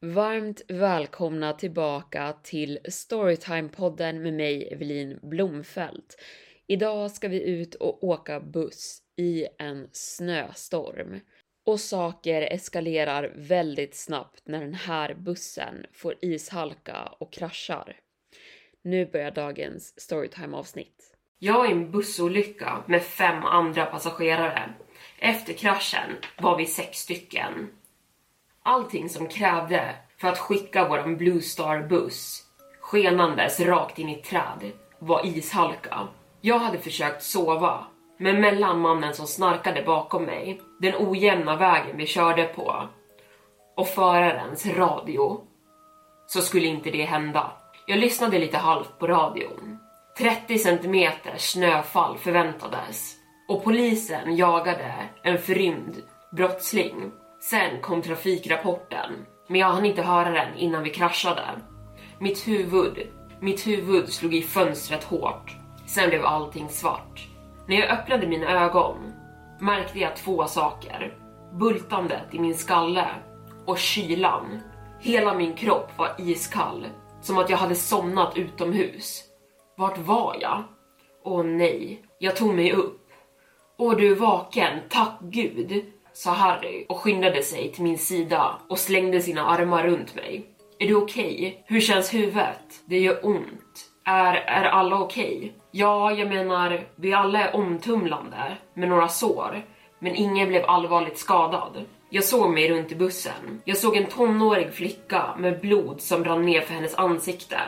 Varmt välkomna tillbaka till Storytime-podden med mig Evelin Blomfelt. Idag ska vi ut och åka buss i en snöstorm. Och saker eskalerar väldigt snabbt när den här bussen får ishalka och kraschar. Nu börjar dagens Storytime-avsnitt. Jag är i en bussolycka med fem andra passagerare. Efter kraschen var vi sex stycken. Allting som krävde för att skicka våran Blue Star-buss skenandes rakt in i ett träd var ishalka. Jag hade försökt sova, men mellan mannen som snarkade bakom mig, den ojämna vägen vi körde på och förarens radio så skulle inte det hända. Jag lyssnade lite halvt på radion. 30 centimeter snöfall förväntades och polisen jagade en förrymd brottsling. Sen kom trafikrapporten, men jag hann inte höra den innan vi kraschade. Mitt huvud, mitt huvud slog i fönstret hårt. Sen blev allting svart. När jag öppnade mina ögon märkte jag två saker. Bultandet i min skalle och kylan. Hela min kropp var iskall, som att jag hade somnat utomhus. Vart var jag? Åh nej, jag tog mig upp. Åh, du är vaken, tack gud, sa Harry och skyndade sig till min sida och slängde sina armar runt mig. Är du okej? Hur känns huvudet? Det gör ont. Är, är alla okej? Ja, jag menar, vi alla är omtumlande med några sår, men ingen blev allvarligt skadad. Jag såg mig runt i bussen. Jag såg en tonårig flicka med blod som rann ner för hennes ansikte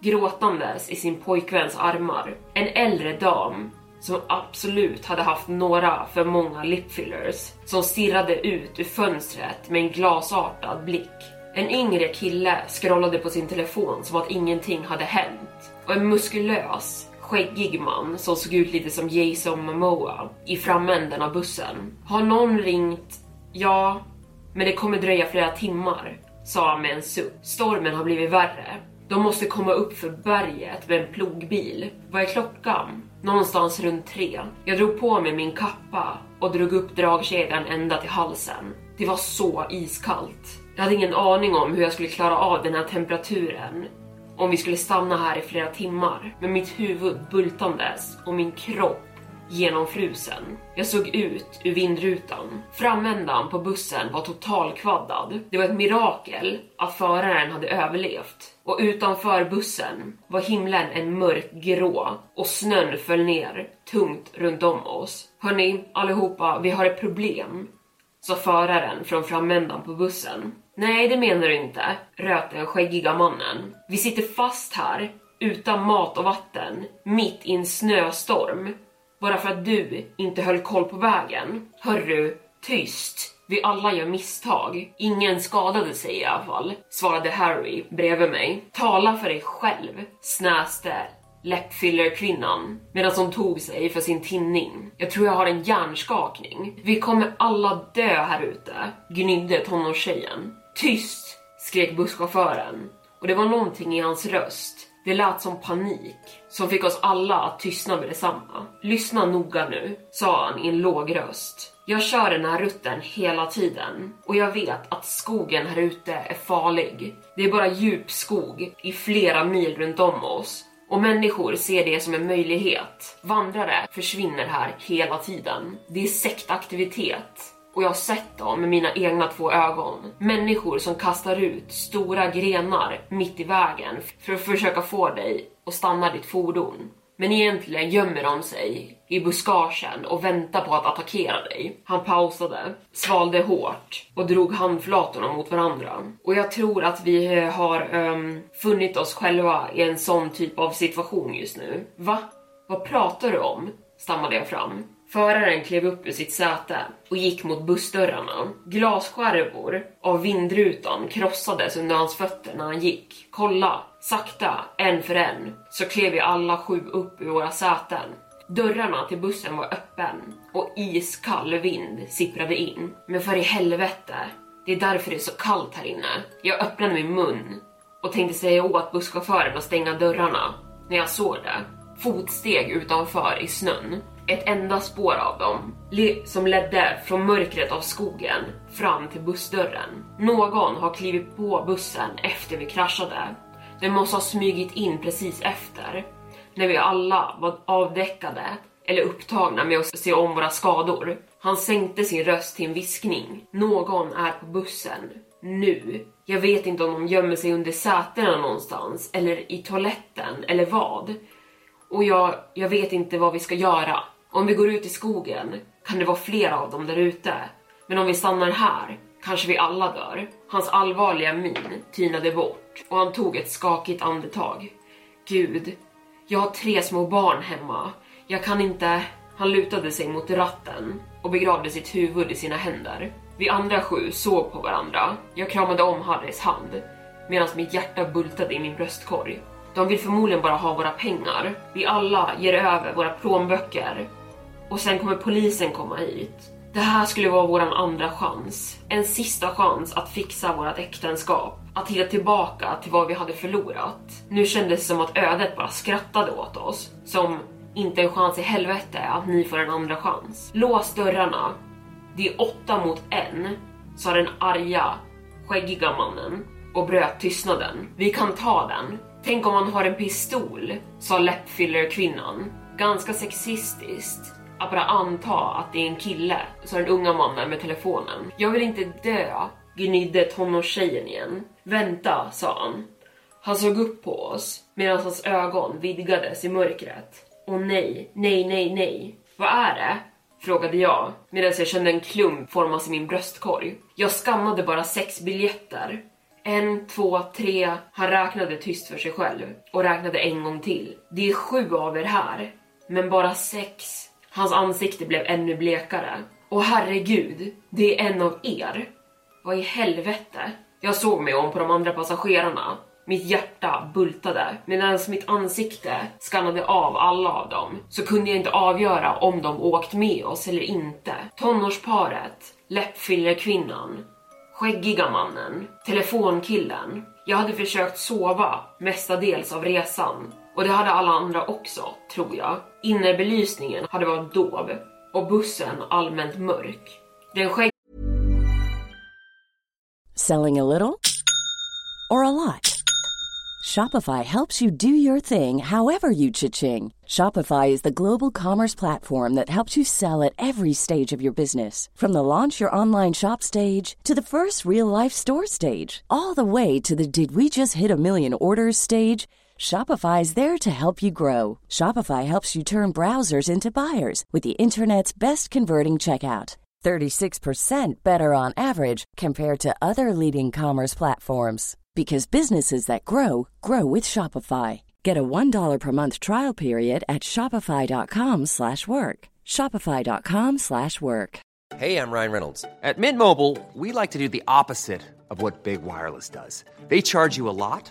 gråtandes i sin pojkväns armar. En äldre dam som absolut hade haft några för många lipfillers som stirrade ut ur fönstret med en glasartad blick. En yngre kille scrollade på sin telefon som att ingenting hade hänt. Och en muskulös, skäggig man som såg ut lite som Jason Momoa i framänden av bussen. Har någon ringt? Ja, men det kommer dröja flera timmar, sa han med en suck. Stormen har blivit värre. De måste komma upp för berget med en plogbil. Vad är klockan? Någonstans runt tre. Jag drog på mig min kappa och drog upp dragkedjan ända till halsen. Det var så iskallt. Jag hade ingen aning om hur jag skulle klara av den här temperaturen om vi skulle stanna här i flera timmar Men mitt huvud bultandes och min kropp genomfrusen. Jag såg ut ur vindrutan. Framändan på bussen var totalkvaddad. Det var ett mirakel att föraren hade överlevt. Och utanför bussen var himlen en mörk grå och snön föll ner tungt runt om oss. Hörni, allihopa, vi har ett problem, sa föraren från framändan på bussen. Nej, det menar du inte, röt den skäggiga mannen. Vi sitter fast här, utan mat och vatten, mitt i en snöstorm. Bara för att du inte höll koll på vägen. Hörru, tyst! Vi alla gör misstag. Ingen skadade sig i alla fall, svarade Harry bredvid mig. Tala för dig själv, snäste läppfillerkvinnan medan hon tog sig för sin tinning. Jag tror jag har en hjärnskakning. Vi kommer alla dö här ute, gnydde tonårstjejen. Tyst! skrek busschauffören och det var någonting i hans röst. Det lät som panik som fick oss alla att tystna med detsamma. Lyssna noga nu, sa han i en låg röst. Jag kör den här rutten hela tiden och jag vet att skogen här ute är farlig. Det är bara djup skog i flera mil runt om oss och människor ser det som en möjlighet. Vandrare försvinner här hela tiden. Det är sektaktivitet och jag har sett dem med mina egna två ögon. Människor som kastar ut stora grenar mitt i vägen för att försöka få dig att stanna ditt fordon. Men egentligen gömmer de sig i buskagen och väntar på att attackera dig. Han pausade, svalde hårt och drog handflatorna mot varandra. Och jag tror att vi eh, har um, funnit oss själva i en sån typ av situation just nu. Va? Vad pratar du om? stammade jag fram. Föraren klev upp ur sitt säte och gick mot bussdörrarna. Glasskärvor av vindrutan krossades under hans fötter när han gick. Kolla! Sakta, en för en, så klev vi alla sju upp ur våra säten. Dörrarna till bussen var öppen och iskall vind sipprade in. Men för i helvete, det är därför det är så kallt här inne. Jag öppnade min mun och tänkte säga åt busschauffören att stänga dörrarna när jag såg det. Fotsteg utanför i snön ett enda spår av dem som ledde från mörkret av skogen fram till bussdörren. Någon har klivit på bussen efter vi kraschade. Den måste ha smugit in precis efter, när vi alla var avdäckade eller upptagna med att se om våra skador. Han sänkte sin röst till en viskning. Någon är på bussen. Nu. Jag vet inte om de gömmer sig under sätena någonstans, eller i toaletten, eller vad. Och jag, jag vet inte vad vi ska göra. Om vi går ut i skogen kan det vara flera av dem där ute. Men om vi stannar här kanske vi alla dör. Hans allvarliga min tynade bort och han tog ett skakigt andetag. Gud, jag har tre små barn hemma. Jag kan inte... Han lutade sig mot ratten och begravde sitt huvud i sina händer. Vi andra sju såg på varandra. Jag kramade om Harrys hand medan mitt hjärta bultade i min bröstkorg. De vill förmodligen bara ha våra pengar. Vi alla ger över våra plånböcker och sen kommer polisen komma hit. Det här skulle vara våran andra chans. En sista chans att fixa vårt äktenskap. Att hitta tillbaka till vad vi hade förlorat. Nu kändes det som att ödet bara skrattade åt oss. Som inte en chans i helvete att ni får en andra chans. Lås dörrarna. Det är åtta mot en, sa den arga, skäggiga mannen och bröt tystnaden. Vi kan ta den. Tänk om han har en pistol, sa läppfillerkvinnan. Ganska sexistiskt att bara anta att det är en kille, sa den unga mannen med telefonen. Jag vill inte dö, gnydde tonårstjejen igen. Vänta, sa han. Han såg upp på oss medan hans ögon vidgades i mörkret. Och nej, nej, nej, nej. Vad är det? Frågade jag medan jag kände en klump formas i min bröstkorg. Jag skannade bara sex biljetter. En, två, tre. Han räknade tyst för sig själv och räknade en gång till. Det är sju av er här, men bara sex Hans ansikte blev ännu blekare. Och herregud, det är en av er. Vad i helvete? Jag såg mig om på de andra passagerarna. Mitt hjärta bultade. Medan mitt ansikte skannade av alla av dem så kunde jag inte avgöra om de åkt med oss eller inte. Tonårsparet, läppfillerkvinnan, skäggiga mannen, telefonkillen. Jag hade försökt sova mestadels av resan och det hade alla andra också, tror jag. Innerbelysningen hade varit dov och bussen allmänt mörk. Den skägg... Selling a little or a lot? Shopify helps you do your thing however you cha-ching. Shopify is the global commerce platform that helps you sell at every stage of your business. From the launch your online shop stage to the first real life store stage, all the way to the did we just hit a million orders stage. Shopify is there to help you grow. Shopify helps you turn browsers into buyers with the internet's best converting checkout. 36% better on average compared to other leading commerce platforms because businesses that grow grow with Shopify. Get a $1 per month trial period at shopify.com/work. shopify.com/work. Hey, I'm Ryan Reynolds. At Mint Mobile, we like to do the opposite of what Big Wireless does. They charge you a lot,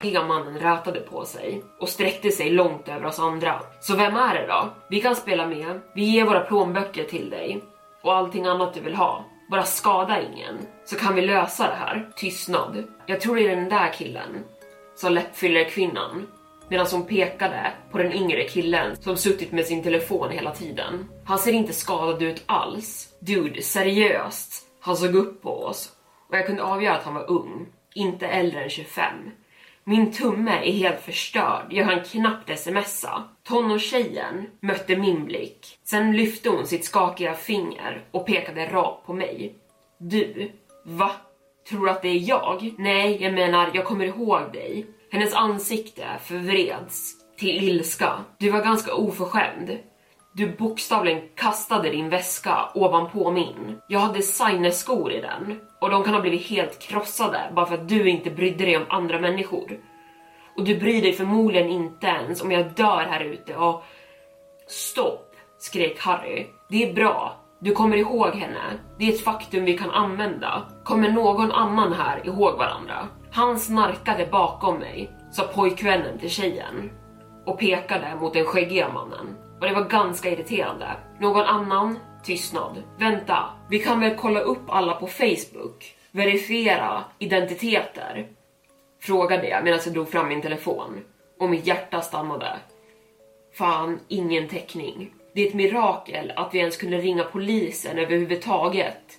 Äckliga mannen rätade på sig och sträckte sig långt över oss andra. Så vem är det då? Vi kan spela med, vi ger våra plånböcker till dig och allting annat du vill ha. Bara skada ingen, så kan vi lösa det här. Tystnad. Jag tror det är den där killen, sa läppfyllerkvinnan medan hon pekade på den yngre killen som suttit med sin telefon hela tiden. Han ser inte skadad ut alls. Dude, seriöst. Han såg upp på oss och jag kunde avgöra att han var ung, inte äldre än 25. Min tumme är helt förstörd, jag hann knappt smsa. Tonårstjejen mötte min blick. Sen lyfte hon sitt skakiga finger och pekade rakt på mig. Du, va? Tror du att det är jag? Nej, jag menar, jag kommer ihåg dig. Hennes ansikte förvreds till ilska. Du var ganska oförskämd. Du bokstavligen kastade din väska ovanpå min. Jag hade designerskor i den och de kan ha blivit helt krossade bara för att du inte brydde dig om andra människor. Och du bryr dig förmodligen inte ens om jag dör här ute och... Stopp! skrek Harry. Det är bra. Du kommer ihåg henne. Det är ett faktum vi kan använda. Kommer någon annan här ihåg varandra? Han snarkade bakom mig, sa pojkvännen till tjejen och pekade mot den skäggiga mannen. Och det var ganska irriterande. Någon annan? Tystnad. Vänta, vi kan väl kolla upp alla på Facebook? Verifiera identiteter? Frågade jag medan jag drog fram min telefon. Och mitt hjärta stannade. Fan, ingen täckning. Det är ett mirakel att vi ens kunde ringa polisen överhuvudtaget,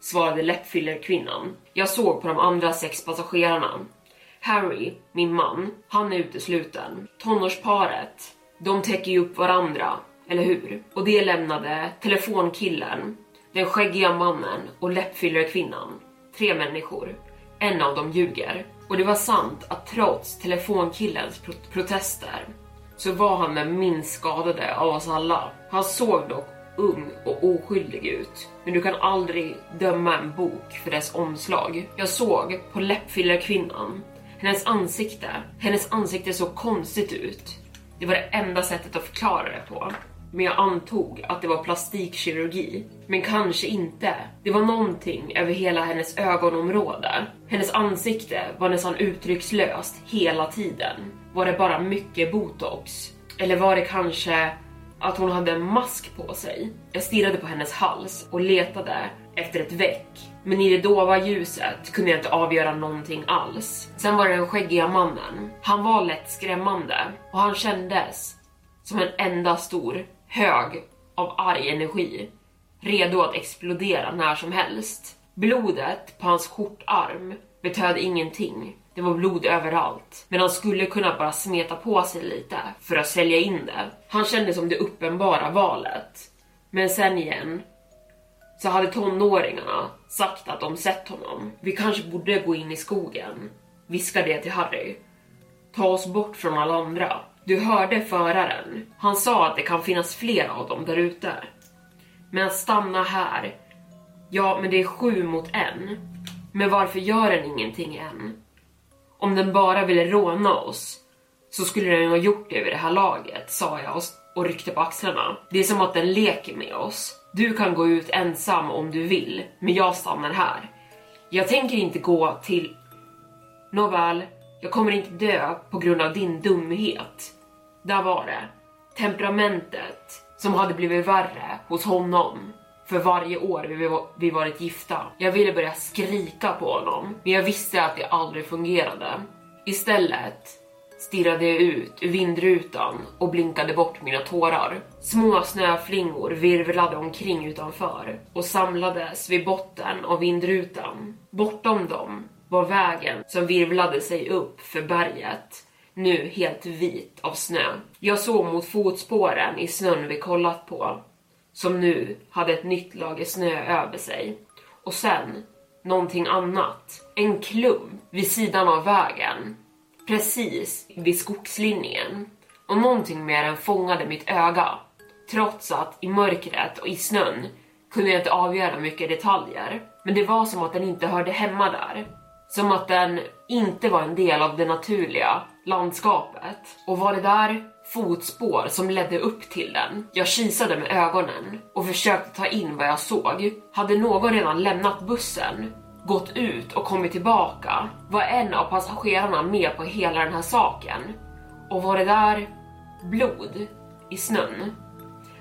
svarade läppfyllerkvinnan. Jag såg på de andra sex passagerarna. Harry, min man, han är utesluten. Tonårsparet, de täcker ju upp varandra, eller hur? Och det lämnade telefonkillen, den skäggiga mannen och läppfyllerkvinnan. Tre människor. En av dem ljuger. Och det var sant att trots telefonkillens pro protester så var han den minst skadade av oss alla. Han såg dock ung och oskyldig ut. Men du kan aldrig döma en bok för dess omslag. Jag såg på läppfyllerkvinnan, hennes ansikte, hennes ansikte såg konstigt ut. Det var det enda sättet att förklara det på. Men jag antog att det var plastikkirurgi. Men kanske inte. Det var någonting över hela hennes ögonområde. Hennes ansikte var nästan uttryckslöst hela tiden. Var det bara mycket botox? Eller var det kanske att hon hade en mask på sig? Jag stirrade på hennes hals och letade efter ett väck. Men i det dova ljuset kunde jag inte avgöra någonting alls. Sen var det den skäggiga mannen. Han var lätt skrämmande och han kändes som en enda stor hög av arg energi, redo att explodera när som helst. Blodet på hans skjortarm betöd ingenting. Det var blod överallt, men han skulle kunna bara smeta på sig lite för att sälja in det. Han kände som det uppenbara valet. Men sen igen så hade tonåringarna sagt att de sett honom. Vi kanske borde gå in i skogen, viskade jag till Harry. Ta oss bort från alla andra. Du hörde föraren. Han sa att det kan finnas fler av dem där ute. Men att stanna här, ja men det är sju mot en. Men varför gör den ingenting än? Om den bara ville råna oss så skulle den ju ha gjort det vid det här laget, sa jag och, och ryckte på axlarna. Det är som att den leker med oss. Du kan gå ut ensam om du vill, men jag stannar här. Jag tänker inte gå till... Nåväl, jag kommer inte dö på grund av din dumhet. Där var det. Temperamentet som hade blivit värre hos honom för varje år vi, vi varit gifta. Jag ville börja skrika på honom, men jag visste att det aldrig fungerade. Istället stirrade jag ut ur vindrutan och blinkade bort mina tårar. Små snöflingor virvlade omkring utanför och samlades vid botten av vindrutan. Bortom dem var vägen som virvlade sig upp för berget, nu helt vit av snö. Jag såg mot fotspåren i snön vi kollat på, som nu hade ett nytt lager snö över sig. Och sen någonting annat. En klump vid sidan av vägen. Precis vid skogslinjen. Och någonting med den fångade mitt öga. Trots att i mörkret och i snön kunde jag inte avgöra mycket detaljer. Men det var som att den inte hörde hemma där. Som att den inte var en del av det naturliga landskapet. Och var det där fotspår som ledde upp till den? Jag kisade med ögonen och försökte ta in vad jag såg. Hade någon redan lämnat bussen? Gått ut och kommit tillbaka? Var en av passagerarna med på hela den här saken? Och var det där blod i snön?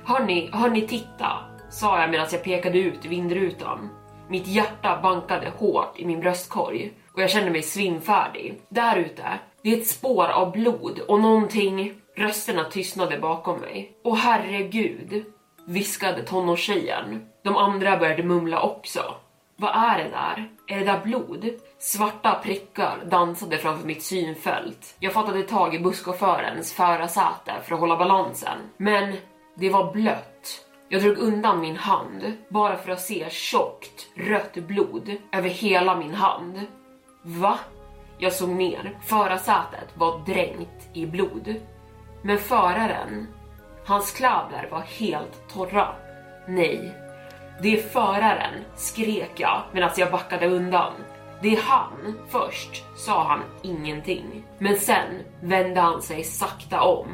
Hörni, hörni titta, sa jag medan jag pekade ut i vindrutan. Mitt hjärta bankade hårt i min bröstkorg och jag kände mig svimfärdig. Där ute, det är ett spår av blod och någonting... Rösterna tystnade bakom mig. Åh herregud, viskade tonårstjejen. De andra började mumla också. Vad är det där? Är det där blod? Svarta prickar dansade framför mitt synfält. Jag fattade tag i busschaufförens förarsäte för att hålla balansen. Men det var blött. Jag drog undan min hand bara för att se tjockt rött blod över hela min hand. Va? Jag såg ner. Förarsätet var dränkt i blod. Men föraren, hans kläder var helt torra. Nej, det är föraren, skrek jag medan jag backade undan. Det är han. Först sa han ingenting. Men sen vände han sig sakta om.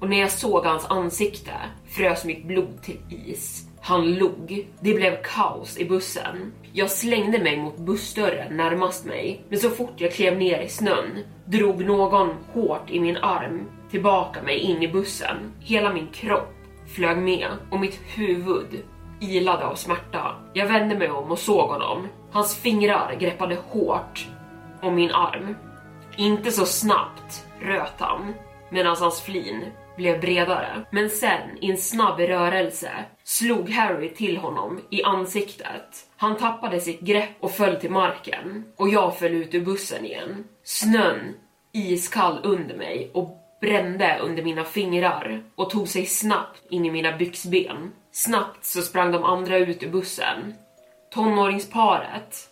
Och när jag såg hans ansikte frös mitt blod till is. Han log. Det blev kaos i bussen. Jag slängde mig mot bussdörren närmast mig, men så fort jag klev ner i snön drog någon hårt i min arm tillbaka mig in i bussen. Hela min kropp flög med och mitt huvud ilade av smärta. Jag vände mig om och såg honom. Hans fingrar greppade hårt om min arm. Inte så snabbt röt han medan hans flin blev bredare. Men sen i en snabb rörelse slog Harry till honom i ansiktet. Han tappade sitt grepp och föll till marken och jag föll ut ur bussen igen. Snön iskall under mig och brände under mina fingrar och tog sig snabbt in i mina byxben. Snabbt så sprang de andra ut ur bussen. Tonåringsparet,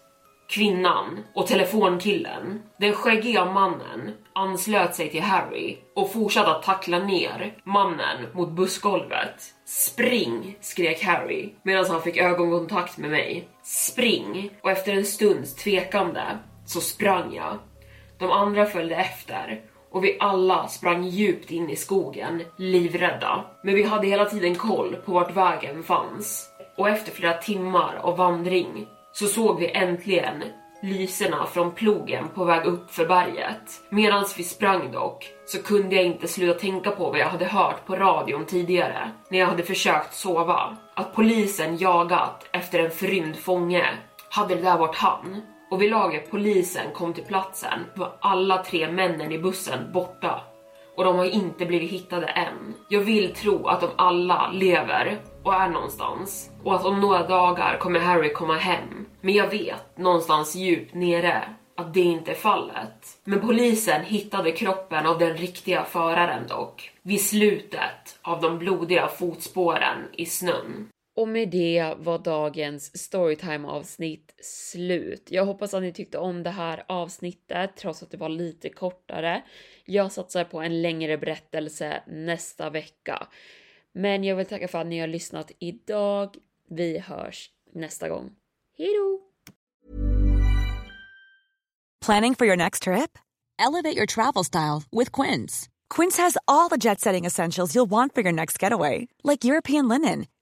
kvinnan och telefonkillen. Den skäggiga mannen anslöt sig till Harry och fortsatte att tackla ner mannen mot bussgolvet. Spring! skrek Harry medan han fick ögonkontakt med mig. Spring! Och efter en stunds tvekande så sprang jag. De andra följde efter och vi alla sprang djupt in i skogen, livrädda. Men vi hade hela tiden koll på vart vägen fanns. Och efter flera timmar av vandring så såg vi äntligen lyserna från plogen på väg upp för berget. Medan vi sprang dock så kunde jag inte sluta tänka på vad jag hade hört på radion tidigare när jag hade försökt sova. Att polisen jagat efter en förrymd fånge. Hade det där varit han? Och vid laget polisen kom till platsen var alla tre männen i bussen borta och de har inte blivit hittade än. Jag vill tro att de alla lever och är någonstans och att om några dagar kommer Harry komma hem. Men jag vet någonstans djupt nere att det inte är fallet. Men polisen hittade kroppen av den riktiga föraren dock vid slutet av de blodiga fotspåren i snön. Och med det var dagens storytime avsnitt slut. Jag hoppas att ni tyckte om det här avsnittet trots att det var lite kortare. Jag satsar på en längre berättelse nästa vecka. Men jag vill tacka för att ni har lyssnat idag. Vi hörs nästa gång. Hejdå! Planning for your next trip? Elevate your travel style with Quince. Quince has all the jet setting essentials you'll want for your next getaway, like European linen,